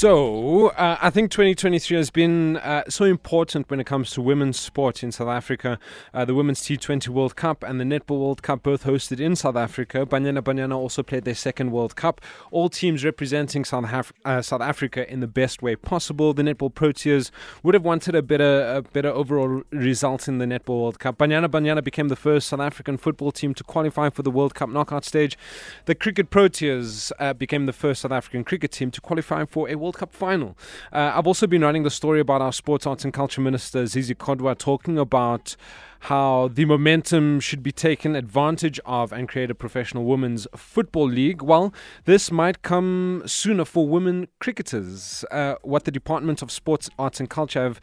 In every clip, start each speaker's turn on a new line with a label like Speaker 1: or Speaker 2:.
Speaker 1: So, uh, I think 2023 has been uh, so important when it comes to women's sport in South Africa. Uh, the Women's T20 World Cup and the Netball World Cup both hosted in South Africa. Banyana Banyana also played their second World Cup. All teams representing South, Af- uh, South Africa in the best way possible. The Netball Proteas would have wanted a better, a better overall result in the Netball World Cup. Banyana Banyana became the first South African football team to qualify for the World Cup knockout stage. The Cricket Proteas uh, became the first South African cricket team to qualify for a World Cup final. Uh, I've also been writing the story about our Sports, Arts and Culture Minister, Zizi Kodwa, talking about how the momentum should be taken advantage of and create a professional women's football league. Well, this might come sooner for women cricketers. Uh, what the Department of Sports, Arts and Culture have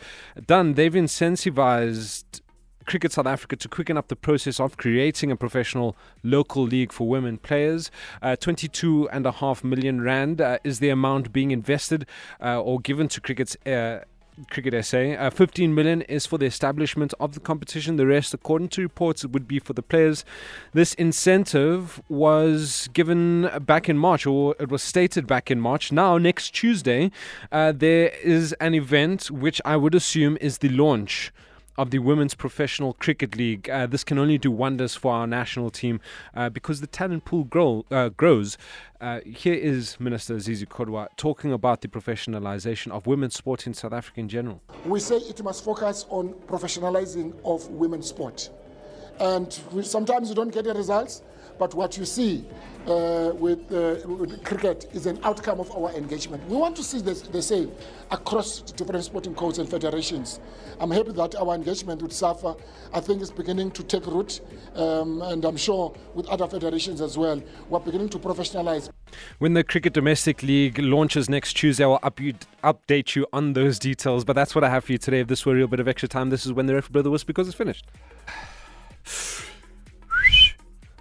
Speaker 1: done, they've incentivized Cricket South Africa to quicken up the process of creating a professional local league for women players. Uh, 22 and a half million rand uh, is the amount being invested uh, or given to cricket's. Uh, Cricket SA. Uh, 15 million is for the establishment of the competition. The rest, according to reports, would be for the players. This incentive was given back in March, or it was stated back in March. Now, next Tuesday, uh, there is an event which I would assume is the launch of the Women's Professional Cricket League. Uh, this can only do wonders for our national team uh, because the talent pool grow, uh, grows. Uh, here is Minister Zizi Kodwa talking about the professionalization of women's sport in South Africa in general.
Speaker 2: We say it must focus on professionalizing of women's sport. And we, sometimes you don't get the results, but what you see uh, with, uh, with, cricket is an outcome of our engagement. We want to see this, the same across different sporting codes and federations. I'm happy that our engagement with SAFA, I think, is beginning to take root, um, and I'm sure with other federations as well, we're beginning to professionalize.
Speaker 1: When the Cricket Domestic League launches next Tuesday, I'll up you, update you on those details. But that's what I have for you today. If this were a real bit of extra time, this is when the ref brother was because it's finished.